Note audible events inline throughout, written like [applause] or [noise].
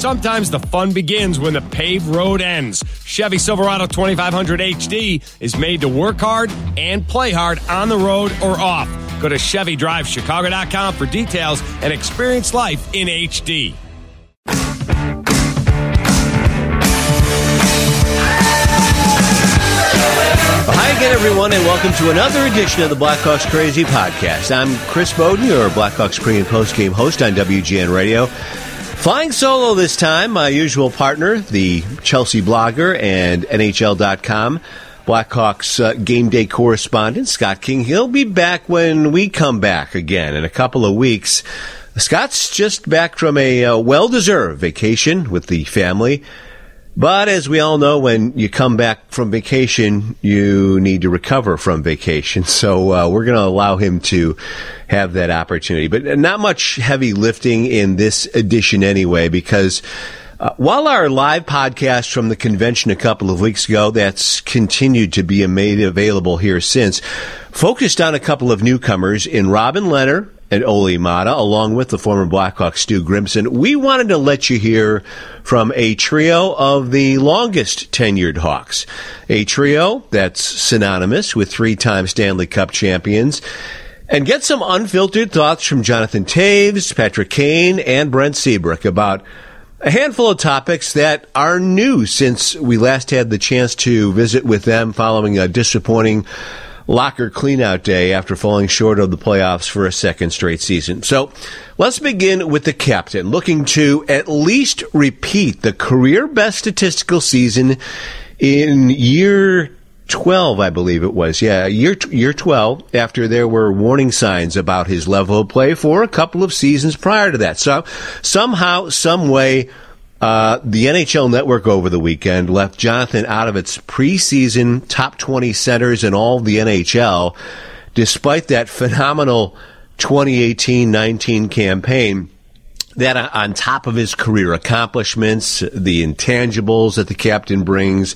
Sometimes the fun begins when the paved road ends. Chevy Silverado 2500 HD is made to work hard and play hard on the road or off. Go to ChevyDriveChicago.com for details and experience life in HD. Hi again, everyone, and welcome to another edition of the Blackhawks Crazy Podcast. I'm Chris Boden, your Blackhawks pre and post game host on WGN Radio. Flying solo this time, my usual partner, the Chelsea blogger and NHL.com Blackhawks uh, game day correspondent, Scott King. He'll be back when we come back again in a couple of weeks. Scott's just back from a uh, well deserved vacation with the family. But as we all know, when you come back from vacation, you need to recover from vacation. [laughs] So uh, we're going to allow him to have that opportunity. But not much heavy lifting in this edition anyway, because uh, while our live podcast from the convention a couple of weeks ago, that's continued to be made available here since, focused on a couple of newcomers in Robin Lehner and Olli Maatta, along with the former Blackhawk Stu Grimson. We wanted to let you hear from a trio of the longest tenured Hawks. A trio that's synonymous with three-time Stanley Cup champions. And get some unfiltered thoughts from Jonathan Toews, Patrick Kane, and Brent Seabrook about a handful of topics that are new since we last had the chance to visit with them following a disappointing locker cleanout day after falling short of the playoffs for a second straight season. So let's begin with the captain, looking to at least repeat the career best statistical season in year 12, I believe it was. Yeah, year year 12 after there were warning signs about his level of play for a couple of seasons prior to that. So somehow, some way, uh, the NHL Network over the weekend left Jonathan out of its preseason top 20 centers in all the NHL, despite that phenomenal 2018-19 campaign that on top of his career accomplishments, the intangibles that the captain brings,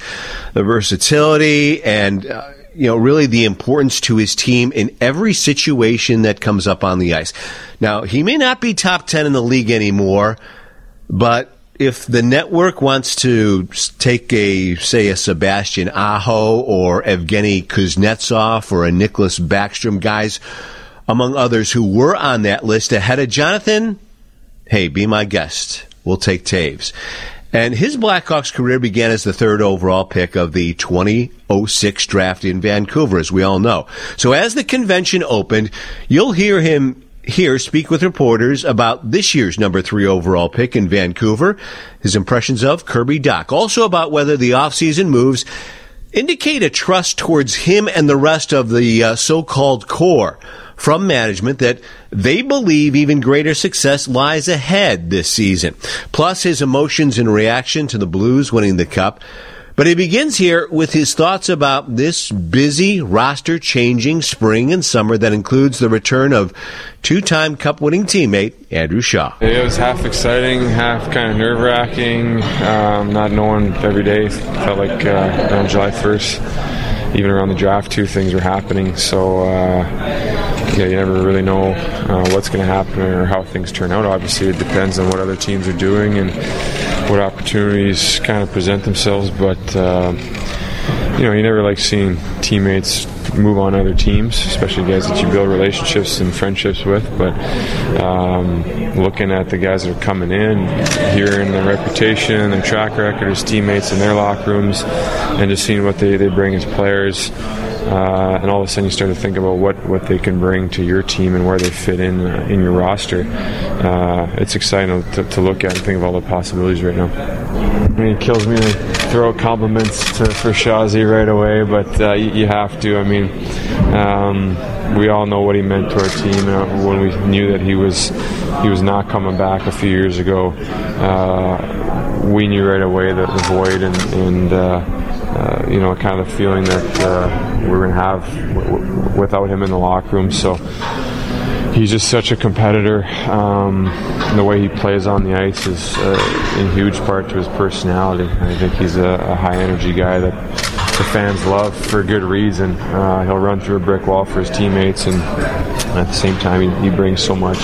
the versatility, and uh, you know really the importance to his team in every situation that comes up on the ice. Now he may not be top ten in the league anymore, but if the network wants to take a, say, a Sebastian Aho or Evgeny Kuznetsov or a Nicklas Backstrom, guys, among others who were on that list ahead of Jonathan, hey, be my guest. We'll take Toews. And his Blackhawks career began as the third overall pick of the 2006 draft in Vancouver, as we all know. So as the convention opened, you'll hear him here speak with reporters about this year's number three overall pick in Vancouver, his impressions of Kirby Dach, also about whether the offseason moves indicate a trust towards him and the rest of the uh, so-called core from management that they believe even greater success lies ahead this season. Plus his emotions in reaction to the Blues winning the cup but he begins here with his thoughts about this busy roster changing spring and summer that includes the return of two time cup winning teammate Andrew Shaw. It was half exciting, half kind of nerve wracking, um, not knowing every day. Felt like uh, July 1st, even around the draft, two things were happening. So, uh, yeah, you never really know uh, what's going to happen or how things turn out. Obviously, it depends on what other teams are doing and what opportunities kind of present themselves. But uh, you know, you never like seeing teammates move on other teams, especially guys that you build relationships and friendships with. But um, looking at the guys that are coming in, hearing their reputation, their track record as teammates in their locker rooms, and just seeing what they, they bring as players. Uh, and all of a sudden you start to think about what, what they can bring to your team and where they fit in uh, in your roster. Uh, it's exciting to, to, look at and think of all the possibilities right now. I mean, it kills me throw compliments to, for Shazi right away, but uh, you, you, have to. I mean, um, we all know what he meant to our team uh, when we knew that he was he was not coming back a few years ago. Uh, we knew right away that the void and, and uh, you know, kind of the feeling that uh, we're to have w- w- without him in the locker room. So he's just such a competitor. Um, the way he plays on the ice is uh, in huge part to his personality. I think he's a, a high energy guy that the fans love for good reason. Uh, he'll run through a brick wall for his teammates, and at the same time, he, he brings so much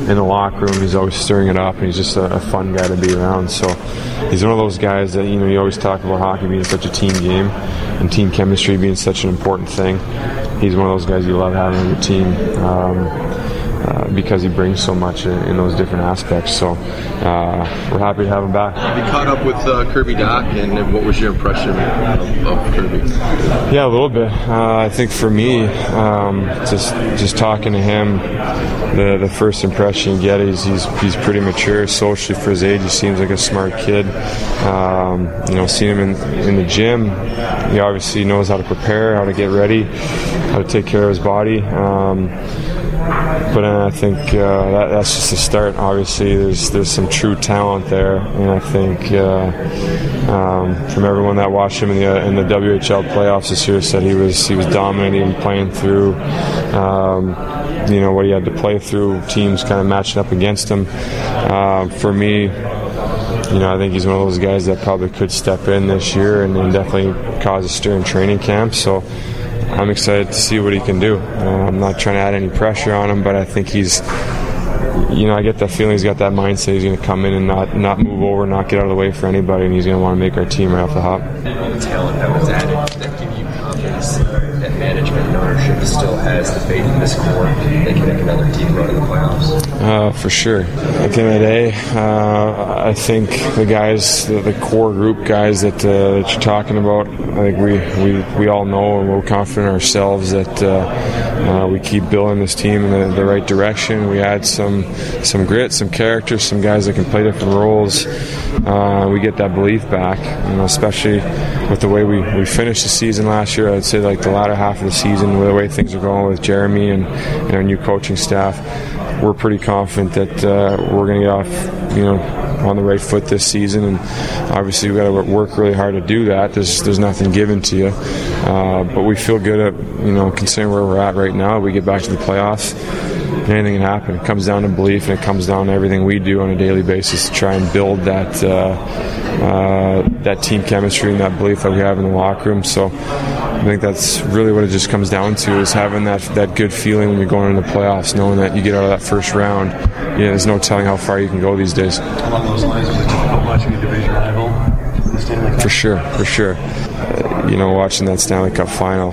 in the locker room. He's always stirring it up, and he's just a, a, fun guy to be around. So he's one of those guys that you know you always talk about hockey being such a team game and team chemistry being such an important thing. He's one of those guys you love having on your team. Um, uh, because he brings so much in, in those different aspects. So uh, we're happy to have him back. Have you caught up with uh, Kirby Dach, and what was your impression of, of Kirby? Yeah, a little bit. Uh, I think for me, um, just just talking to him, the the first impression you get is he's he's pretty mature socially for his age. He seems like a smart kid. Um, you know, seeing him in, in the gym, he obviously knows how to prepare, how to get ready, how to take care of his body. Um, but uh, I think uh, that, that's just the start. Obviously, there's there's some true talent there, and I think uh, um, from everyone that watched him in the in the WHL playoffs this year said he was he was dominating, playing through. Um, you know what he had to play through, teams kind of matching up against him. Uh, for me, you know, I think he's one of those guys that probably could step in this year and, and definitely cause a stir in training camp. So I'm excited to see what he can do. Uh, I'm not trying to add any pressure on him, but I think he's, you know, I get that feeling he's got that mindset. He's going to come in and not not move over, not get out of the way for anybody, and he's going to want to make our team right off the hop. The talent that was added that give you confidence that management and ownership still has the faith in this core they can make another deep run in the playoffs. Uh, for sure. At the end of the day, uh, I think the guys, the, the core group guys that, uh, that you're talking about, I think we, we, we all know and we're confident ourselves that uh, uh, we keep building this team in the, the, right direction. We add some some grit, some character, some guys that can play different roles. Uh, we get that belief back, you know, especially with the way we, we finished the season last year. I'd say like the latter half of the season, the way things are going with Jeremy and, and our new coaching staff we're pretty confident that uh, we're going to get off, you know, on the right foot this season. And obviously, we've got to work really hard to do that. There's there's nothing given to you, uh, but we feel good at you know considering where we're at right now. We get back to the playoffs. Anything can happen. It comes down to belief, and it comes down to everything we do on a daily basis to try and build that uh, uh that team chemistry and that belief that we have in the locker room. So I think that's really what it just comes down to is having that that good feeling when you're going into the playoffs, knowing that you get out of that first round. Yeah, there's no telling how far you can go these days. Along those lines, was it difficult watching a division rival? For sure, for sure. Uh, you know, watching that Stanley Cup final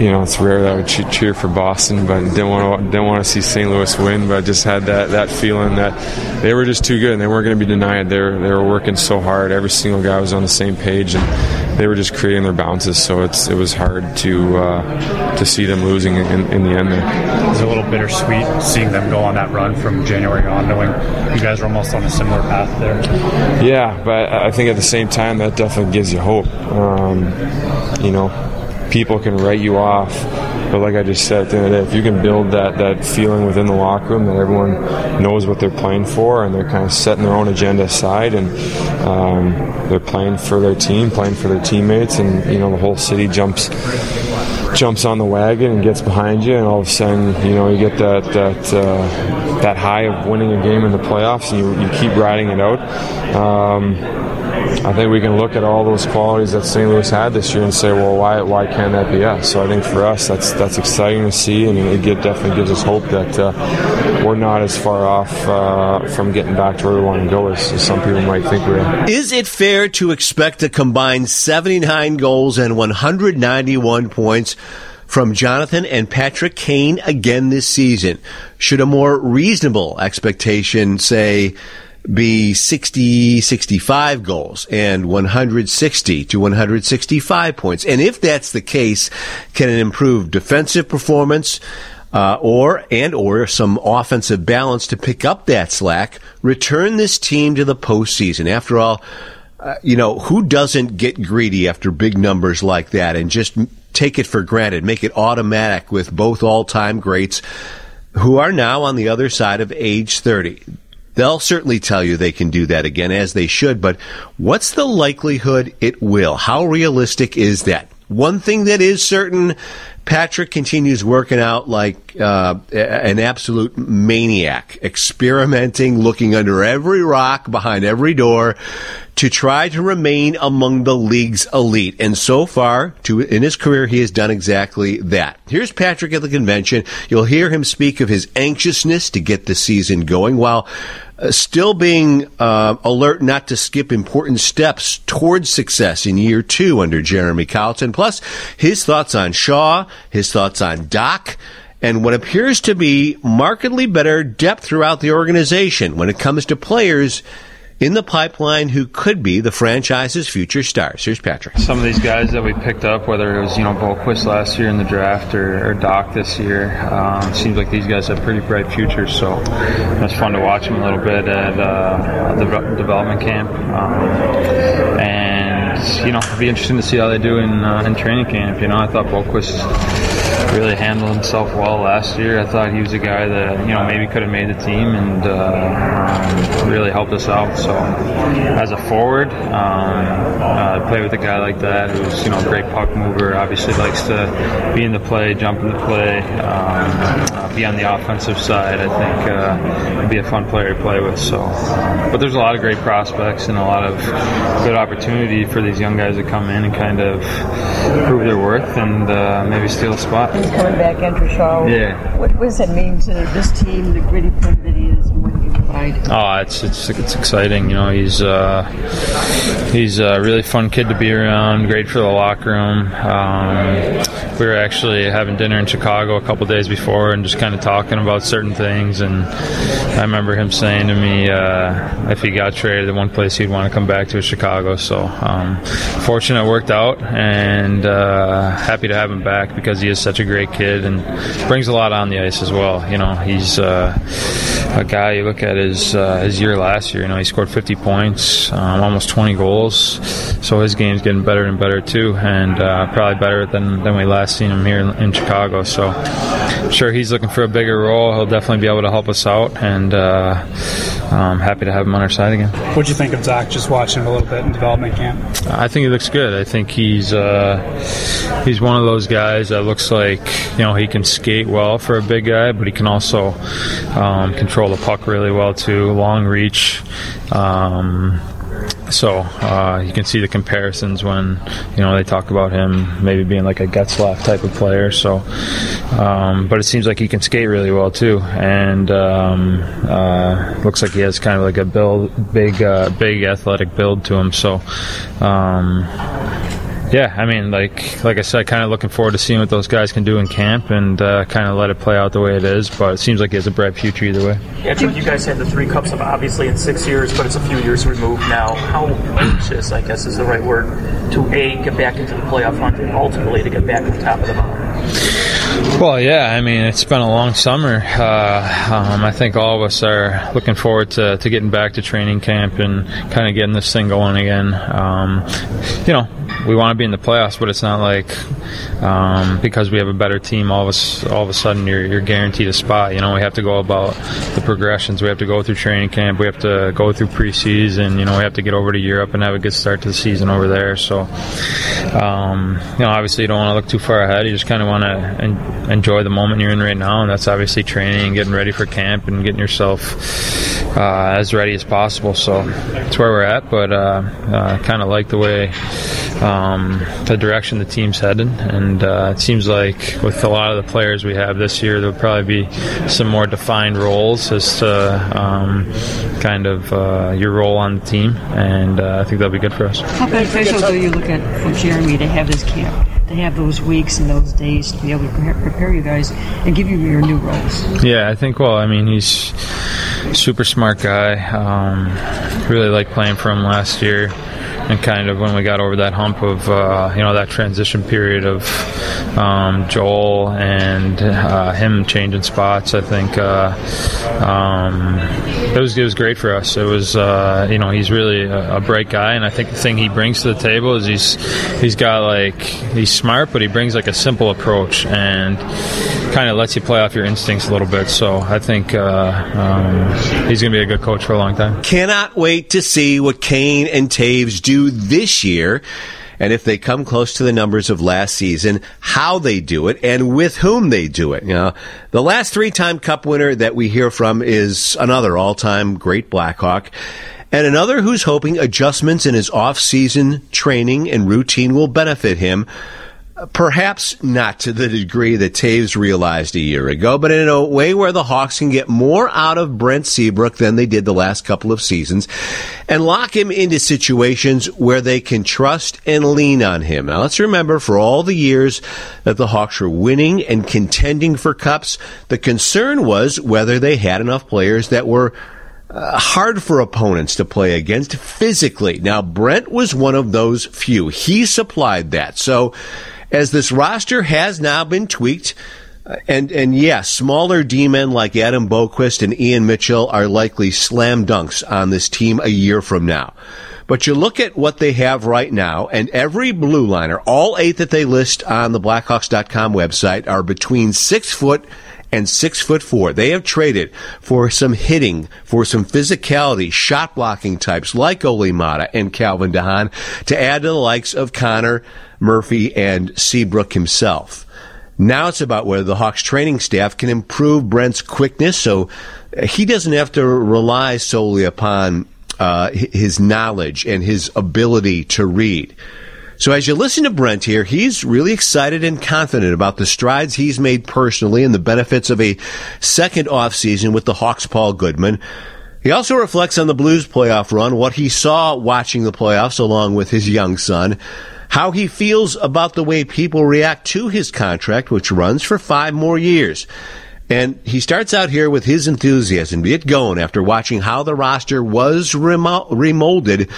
you know, it's rare that I would cheer for Boston, but didn't want to didn't want to see St. Louis win. But I just had that that feeling that they were just too good and they weren't going to be denied. They were they were working so hard. Every single guy was on the same page, and they were just creating their bounces. So it's it was hard to uh, to see them losing in, in the end. There, was a little bittersweet seeing them go on that run from January on, knowing you guys are almost on a similar path there. Yeah, but I think at the same time that definitely gives you hope. Um, you know people can write you off. But like I just said, at the end of the day, if you can build that, that feeling within the locker room that everyone knows what they're playing for and they're kind of setting their own agenda aside and um, they're playing for their team, playing for their teammates, and you know the whole city jumps jumps on the wagon and gets behind you, and all of a sudden, you know, you get that that uh, that high of winning a game in the playoffs, and you, you keep riding it out. Um, I think we can look at all those qualities that St. Louis had this year and say, well, why why can't that be us? So I think for us, that's that's exciting to see, and it get, definitely gives us hope that uh, we're not as far off uh, from getting back to where we want to go as, as some people might think we are. Is it fair to expect a combined 79 goals and 191 points? from Jonathan and Patrick Kane again this season. Should a more reasonable expectation say be 60, 65 goals and 160 to 165 points. And if that's the case, can it improve defensive performance? Uh, or and or some offensive balance to pick up that slack, return this team to the postseason. After all, uh, you know who doesn't get greedy after big numbers like that and just take it for granted, make it automatic with both all-time greats who are now on the other side of age 30. They'll certainly tell you they can do that again, as they should, but what's the likelihood it will? How realistic is that? One thing that is certain, Patrick continues working out like uh, an absolute maniac, experimenting, looking under every rock, behind every door, to try to remain among the league's elite. And so far, to, in his career, he has done exactly that. Here's Patrick at the convention. You'll hear him speak of his anxiousness to get the season going, while still being uh, alert not to skip important steps towards success in year two under Jeremy Colliton. Plus, his thoughts on Shaw, his thoughts on Dach, and what appears to be markedly better depth throughout the organization when it comes to players in the pipeline who could be the franchise's future stars. Here's Patrick. Some of these guys that we picked up, whether it was you know Boqvist last year in the draft or, or Dach this year, um, seems like these guys have pretty bright futures. So it's fun to watch them a little bit at uh, the development camp, um, and you know it'll be interesting to see how they do in uh, in training camp. You know, I thought Boqvist really handled himself well last year. I thought he was a guy that you know maybe could have made the team and uh, um, really helped us out. So as a forward, um, uh, play with a guy like that who's you know a great puck mover. Obviously likes to be in the play, jump in the play, um, uh, be on the offensive side. I think uh, would be a fun player to play with. So, but there's a lot of great prospects and a lot of good opportunity for these young guys to come in and kind of prove their worth and uh, maybe steal a spot. He's coming back, Andrew Shaw. Yeah. What, what does that mean to this team, the gritty player that he is, and what he provide? Oh, it's it's it's exciting. You know, he's uh, he's a really fun kid to be around. Great for the locker room. Um, we were actually having dinner in Chicago a couple days before and just kind of talking about certain things. And I remember him saying to me, uh, if he got traded, the one place he'd want to come back to is Chicago. So um, fortunate it worked out, and uh, happy to have him back because he is such a great kid and brings a lot on the ice as well. You know, he's uh, a guy. You look at his uh, his year last year. You know, he scored 50 points, um, almost 20 goals. So his game's getting better and better too, and uh, probably better than than we last seen him here in, in Chicago. So I'm sure he's looking for a bigger role. He'll definitely be able to help us out, and uh, I'm happy to have him on our side again. What'd you think of Zach? Just watching him a little bit in development camp. I think he looks good. I think he's uh, he's one of those guys that looks like you know he can skate well for a big guy, but he can also um, control the puck really well too. Long reach. Um, so uh, you can see the comparisons when you know they talk about him maybe being like a Getzlaf type of player. So, um, but it seems like he can skate really well too, and um, uh, looks like he has kind of like a build, big, uh, big athletic build to him. So. Um, yeah, I mean, like like I said, kind of looking forward to seeing what those guys can do in camp and uh, kind of let it play out the way it is. But it seems like he has a bright future either way. Andrew, you guys had the three cups of obviously in six years, but it's a few years removed now. How anxious, I guess, is the right word, to a get back into the playoff hunt and ultimately to get back to the top of the mountain? Well, yeah, I mean, it's been a long summer. Uh, um, I think all of us are looking forward to, to getting back to training camp and kind of getting this thing going again. Um, you know, we want to be in the playoffs, but it's not like um, because we have a better team, all of us, all of a sudden you're, you're guaranteed a spot. You know, we have to go about the progressions. We have to go through training camp. We have to go through preseason. You know, we have to get over to Europe and have a good start to the season over there. So, um, you know, obviously you don't want to look too far ahead. You just kind of want to en- enjoy the moment you're in right now, and that's obviously training and getting ready for camp and getting yourself uh, as ready as possible. So that's where we're at, but uh, uh, kind of like the way um, the direction the team's headed. And uh, it seems like with a lot of the players we have this year, there'll probably be some more defined roles as to um, kind of your role on the team. And I think that'll be good for us. How beneficial do you look at for Jeremy to have this camp? To have those weeks and those days to be able to prepare you guys and give you your new roles. Yeah, I think. Well, I mean, he's super smart guy. Um, really like playing for him last year and kind of when we got over that hump of uh, you know that transition period of um, Joel and uh, him changing spots, I think uh, um, it was it was great for us. It was uh, you know he's really a, a, bright guy, and I think the thing he brings to the table is he's he's got like he's smart, but he brings like a simple approach and kind of lets you play off your instincts a little bit. So I think uh, um, he's going to be a good coach for a long time. Cannot wait to see what Kane and Toews do this year and if they come close to the numbers of last season, how they do it and with whom they do it. You know, the last three-time Cup winner that we hear from is another all-time great Blackhawk. And another who's hoping adjustments in his off-season training and routine will benefit him Perhaps not to the degree that Toews realized a year ago, but in a way where the Hawks can get more out of Brent Seabrook than they did the last couple of seasons and lock him into situations where they can trust and lean on him. Now let's remember for all the years that the Hawks were winning and contending for cups, the concern was whether they had enough players that were uh, hard for opponents to play against physically. Now, Brent was one of those few. He supplied that. So, as this roster has now been tweaked. Uh, and and yes, smaller D men like Adam Boqvist and Ian Mitchell are likely slam dunks on this team a year from now. But you look at what they have right now, and every blue liner, all eight that they list on the Blackhawks.com website, are between six foot and six foot four. They have traded for some hitting, for some physicality, shot blocking types like Olli Maatta and Calvin de Haan to add to the likes of Connor Murphy, and Seabrook himself. Now it's about whether the Hawks training staff can improve Brent's quickness so he doesn't have to rely solely upon uh, his knowledge and his ability to read. So as you listen to Brent here, he's really excited and confident about the strides he's made personally and the benefits of a second offseason with the Hawks Paul Goodman. He also reflects on the Blues playoff run, what he saw watching the playoffs along with his young son, how he feels about the way people react to his contract, which runs for five more years. And he starts out here with his enthusiasm. Get going after watching how the roster was remolded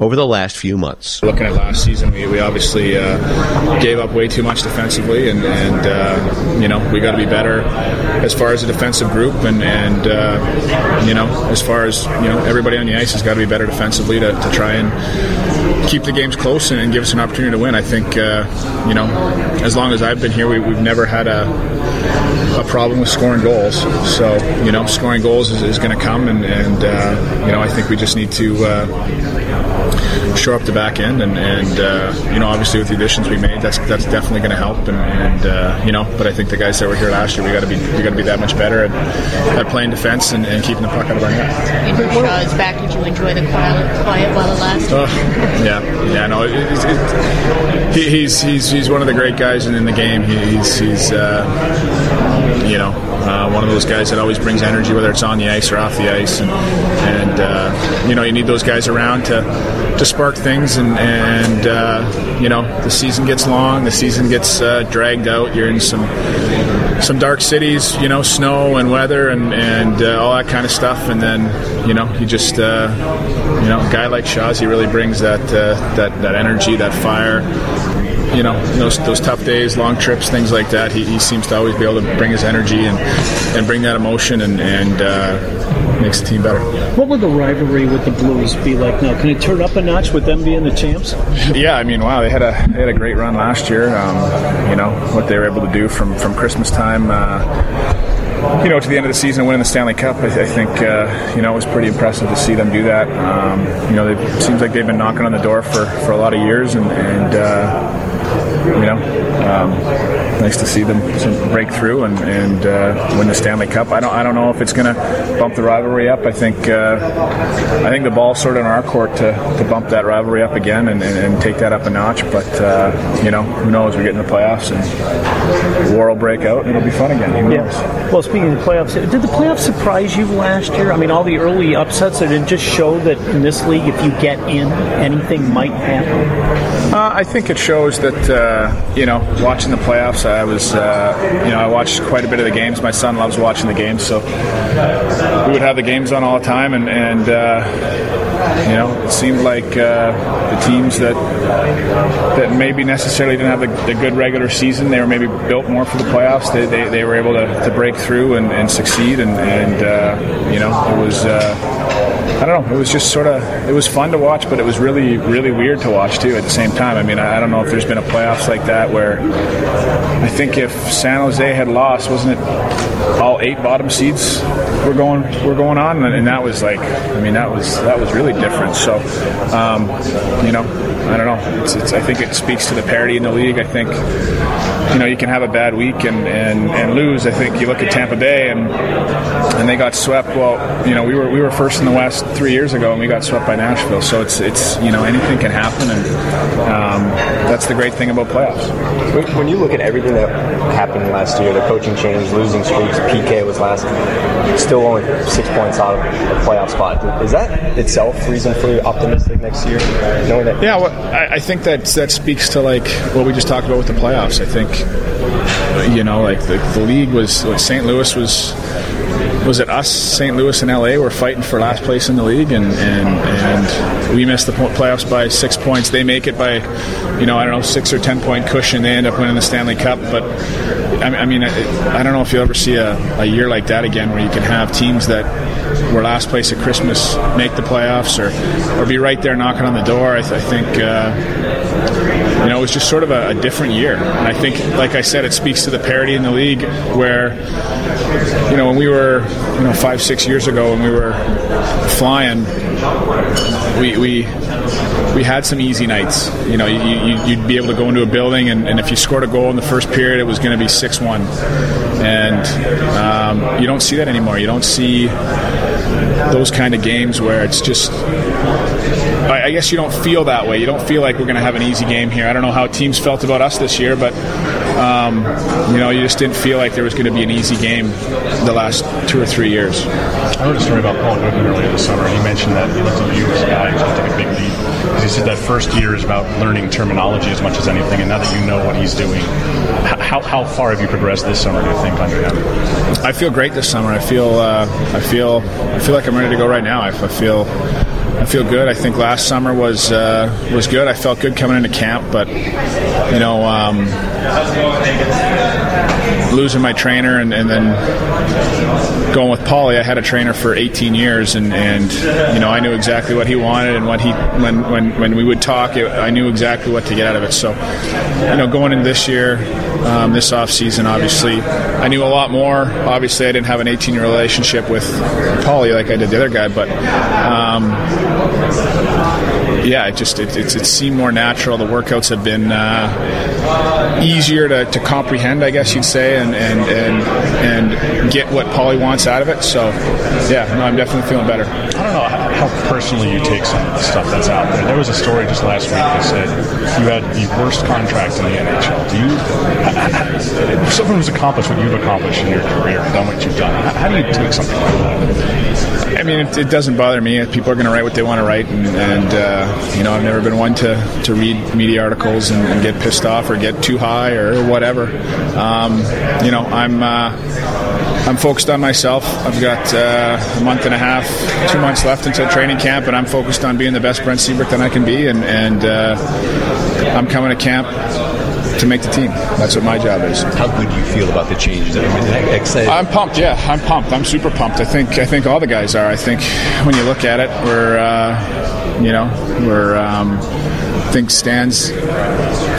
over the last few months. Looking at last season, we, we obviously uh, gave up way too much defensively, and, and uh, you know we got to be better as far as the defensive group, and, and uh, you know as far as you know everybody on the ice has got to be better defensively to, to try and keep the games close and, and, give us an opportunity to win. I think uh, you know as long as I've been here, we, we've never had a a problem with scoring goals. So you know, scoring goals is, is going to come, and, and uh, you know, I think we just need to uh, shore up the back end, and, and uh, you know, obviously with the additions we made, that's that's definitely going to help, and, and uh, you know, but I think the guys that were here last year, we got to be we got to be that much better at, at playing defense and, and, keeping the puck out of our net. Andrew Shaw is back. Did you enjoy the quiet, quiet while it lasted? Oh, yeah, yeah, no, it, it, it, he, he's he's he's one of the great guys in, in the game. He, he's he's uh, you know, uh, one of those guys that always brings energy, whether it's on the ice or off the ice, and, and uh, you know, you need those guys around to to spark things, and, and uh, you know, the season gets long, the season gets uh, dragged out. You're in some some dark cities, you know, snow and weather and and uh, all that kind of stuff, and then you know, you just uh, you know, a guy like he really brings that that that energy, that fire you know those, those tough days, long trips, things like that. He, he, seems to always be able to bring his energy and and bring that emotion and and uh, makes the team better. What would the rivalry with the Blues be like now? Can it turn up a notch with them being the champs? Yeah, I mean, wow, they had a they had a great run last year. Um, you know what they were able to do from from Christmas time. Uh, you know, to the end of the season, winning the Stanley Cup, I, I think uh, you know it was pretty impressive to see them do that. Um, you know, it seems like they've been knocking on the door for, for a lot of years, and, and uh, you know, um, nice to see them break through and, and uh, win the Stanley Cup. I don't I don't know if it's going to bump the rivalry up. I think uh, I think the ball's sort of in our court to, to bump that rivalry up again and, and, and take that up a notch. But uh, you know, who knows? We get in the playoffs and war will break out and it'll be fun again. Who knows? Yeah. Well, speaking of the playoffs, did the playoffs surprise you last year? I mean, all the early upsets, did it just show that in this league, if you get in, anything might happen? Uh, I think it shows that uh, you know watching the playoffs. I was, uh, you know, I watched quite a bit of the games. My son loves watching the games, so we would have the games on all the time, and, and uh, you know, it seemed like uh, the teams that that maybe necessarily didn't have the, the, good regular season, they were maybe built more for the playoffs. They, they, they were able to, to break through and, and succeed, and, and uh, you know, it was I don't know. It was just sort of it was fun to watch, but it was really really weird to watch too. At the same time, I mean, I, don't know if there's been a playoffs like that where I think if San Jose had lost, wasn't it all eight bottom seeds were going were going on, and, and that was like, I mean, that was that was really different. So, um, you know, I don't know. It's, it's, I think it speaks to the parity in the league. I think you know you can have a bad week and, and, and lose. I think you look at Tampa Bay and and they got swept. Well, you know we were we were first in the West three years ago and we got swept by Nashville. So it's it's you know anything can happen and um, that's the great thing about playoffs. When you look at everything that happened last year, the coaching change, losing streaks, PK was last, still only six points out of the playoff spot. Is that itself reason for you optimistic next year? Knowing that, yeah, well, I, I think that that speaks to like what we just talked about with the playoffs. I think you know, like the, the league was like St. Louis was was it us, St. Louis and LA were fighting for last place in the league, and and, and we missed the playoffs by six points. They make it by, you know, I don't know, six or ten point cushion. They end up winning the Stanley Cup. But I mean, I don't know if you'll ever see a, a year like that again, where you can have teams that last place at Christmas make the playoffs, or or be right there knocking on the door. I, th- I think. Uh, you know, it was just sort of a, a, different year. And I think, like I said, it speaks to the parity in the league where, you know, when we were, you know, five, six years ago when we were flying, we, we, we had some easy nights. You know, you, would be able to go into a building, and, and, if you scored a goal in the first period, it was going to be 6 1. And um, you don't see that anymore. You don't see those kind of games where it's just I, guess you don't feel that way. You don't feel like we're going to have an easy game here. I don't know how teams felt about us this year, but um, you know, you just didn't feel like there was going to be an easy game the last two or three years. I heard a story about Paul Goodman earlier this summer. He mentioned that he looked at you as a guy who's going to take a big. Because he said that first year is about learning terminology as much as anything, and now that you know what he's doing, how, how far have you progressed this summer? Do you think under him? I feel great this summer. I feel uh, I feel I feel like I'm ready to go right now. I, I feel I feel good. I think last summer was uh, was good. I felt good coming into camp, but you know, um, losing my trainer and, and, then going with Paulie, I had a trainer for 18 years, and, and you know, I knew exactly what he wanted and what he when when, when we would talk, it, I knew exactly what to get out of it. So, you know, going into this year, um, this off season, obviously, I knew a lot more. Obviously, I didn't have an 18 year relationship with Paulie like I did the other guy, but. Um, yeah, it just it, it, it, seemed more natural. The workouts have been uh, easier to, to, comprehend, I guess you'd say, and and, and and get what Paulie wants out of it. So, yeah, no, I'm definitely feeling better. I don't know how, personally you take some of the stuff that's out there. There was a story just last week that said you had the worst contract in the NHL. Do you, someone who's accomplished what you've accomplished in your career, done what you've done, how, do you take something like that? I mean, it, it doesn't bother me. People are going to write what they want to write, and, and uh, you know, I've never been one to, to read media articles and, and get pissed off or get too high or whatever. Um, you know, I'm uh, I'm focused on myself. I've got uh, a month and a half, two months left until training camp, and I'm focused on being the best Brent Seabrook that I can be, and, and uh, I'm coming to camp to make the team. That's what my job is. How good do you feel about the changes? Excited? I'm pumped. Yeah, I'm pumped. I'm super pumped. I think I think all the guys are. I think when you look at it, we're uh, you know we're um, I think Stan's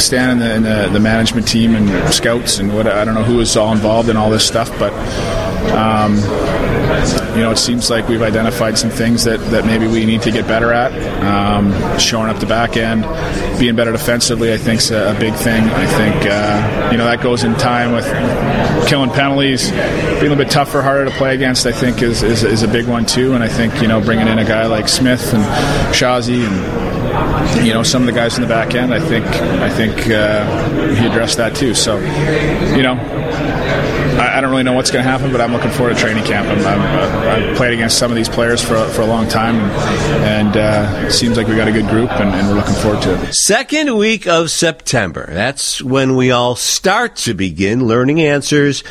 Stan and, the, and the, the, management team and scouts and what I don't know who is all involved in all this stuff, but. Um, you know, it seems like we've identified some things that, that maybe we need to get better at. Um, showing up the back end, being better defensively, I think is a, big thing. I think uh, you know that goes in time with killing penalties, being a little bit tougher, harder to play against. I think is, is, is a big one too. And I think you know bringing in a guy like Smith and Shazi and you know some of the guys in the back end. I think I think uh, he addressed that too. So you know I, I don't really know what's going to happen, but I'm looking forward to training camp. I'm, I'm, uh, I've played against some of these players for, for a long time, and, and uh, it seems like we got a good group, and, and we're looking forward to it. Second week of September. That's when we all start to begin learning answers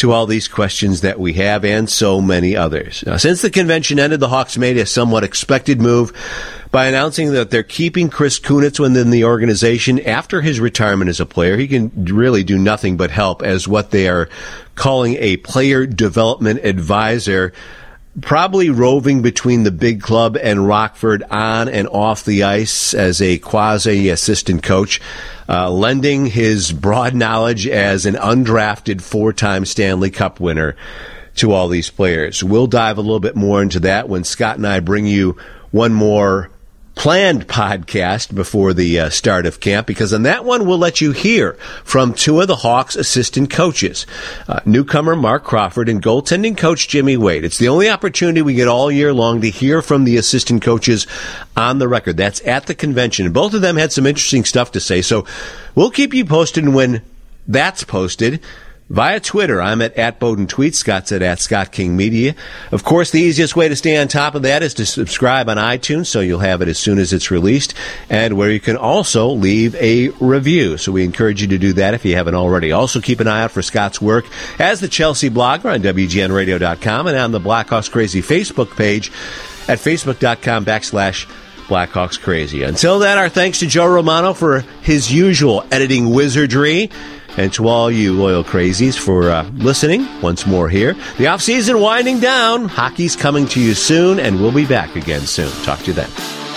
to all these questions that we have and so many others. Now, since the convention ended, the Hawks made a somewhat expected move by announcing that they're keeping Chris Kunitz within the organization after his retirement as a player. He can really do nothing but help as what they are calling a player development advisor. Probably roving between the big club and Rockford on and off the ice as a quasi assistant coach, uh, lending his broad knowledge as an undrafted four time Stanley Cup winner to all these players. We'll dive a little bit more into that when Scott and I bring you one more planned podcast before the uh, start of camp because on that one we'll let you hear from two of the Hawks assistant coaches, uh, newcomer Marc Crawford and goaltending coach Jimmy Waite. It's the only opportunity we get all year long to hear from the assistant coaches on the record. That's at the convention. Both of them had some interesting stuff to say, so we'll keep you posted when that's posted via Twitter. I'm at, at Boden Tweets. Scott's at, at Scott King Media. Of course, the easiest way to stay on top of that is to subscribe on iTunes so you'll have it as soon as it's released and where you can also leave a review. So we encourage you to do that if you haven't already. Also keep an eye out for Scott's work as the Chelsea blogger on WGNradio.com and on the Blackhawks Crazy Facebook page at facebook.com backslash Blackhawks Crazy. Until then, our thanks to Joe Romano for his usual editing wizardry and to all you loyal crazies for uh, listening once more here. The off season winding down. Hockey's coming to you soon, and we'll be back again soon. Talk to you then.